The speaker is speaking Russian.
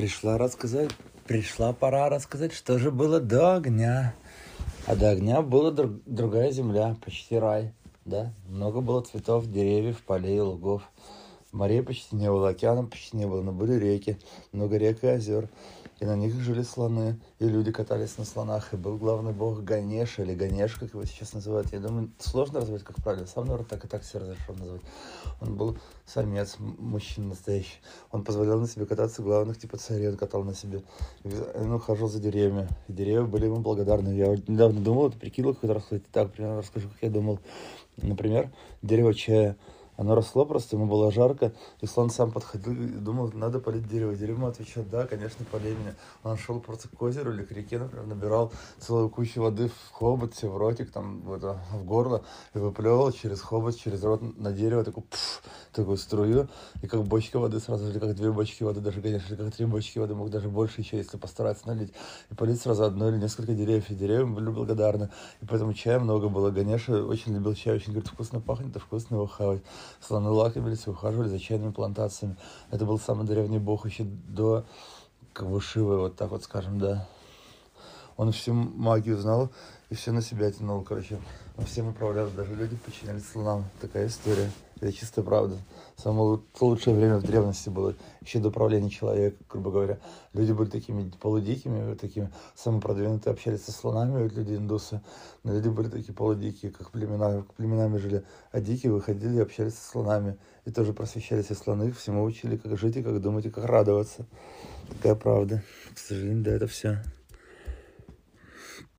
Пришла рассказать, пришла пора рассказать, что же было до огня. А до огня была друг, другая земля, почти рай, да. Много было цветов, деревьев, полей, лугов. Морей почти не было, океана почти не было, но были реки, много рек и озер и на них жили слоны, и люди катались на слонах, и был главный бог Ганеша, или Ганеш, как его сейчас называют. Я думаю, сложно назвать, как правильно. Сам, наверное, так и так все разрешил назвать. Он был самец, мужчина настоящий. Он позволял на себе кататься главных, типа царей, он катал на себе. Он ухаживал за деревьями, и деревья были ему благодарны. Я недавно думал, это прикинул, как раз, так, примерно расскажу, как я думал. Например, дерево чая – оно росло просто, ему было жарко. И слон сам подходил и думал, надо полить дерево. Дерево отвечает, да, конечно, полей меня. Он шел просто к озеру или к реке, например, набирал целую кучу воды в хобот, в ротик, там, в, это, в горло, и выплевывал через хобот, через рот на дерево такую, пфф, такую струю. И как бочка воды сразу, или как две бочки воды, даже, конечно, как три бочки воды, мог даже больше еще, если постараться налить. И полить сразу одно или несколько деревьев. И деревья были благодарны. И поэтому чая много было. Гаneша очень любил чай, очень, говорит, вкусно пахнет, а вкусно его хавать. Слоны лакомились и ухаживали за чайными плантациями. Это был самый древний бог еще до как вот так вот скажем, да. Он всю магию знал и все на себя тянул, короче. Он всем управлял, даже люди подчинялись слонам. Такая история. Это чистая правда. Самое лучшее время в древности было, еще до правления человека, грубо говоря. Люди были такими полудикими, такими самые продвинутые, общались со слонами, вот люди индусы. Но люди были такие полудикие, как племена, как племенами жили. А дикие выходили и общались со слонами. И тоже просвещались, и слоны всему учили, как жить, и как думать, и как радоваться. Такая правда. К сожалению, да, это все.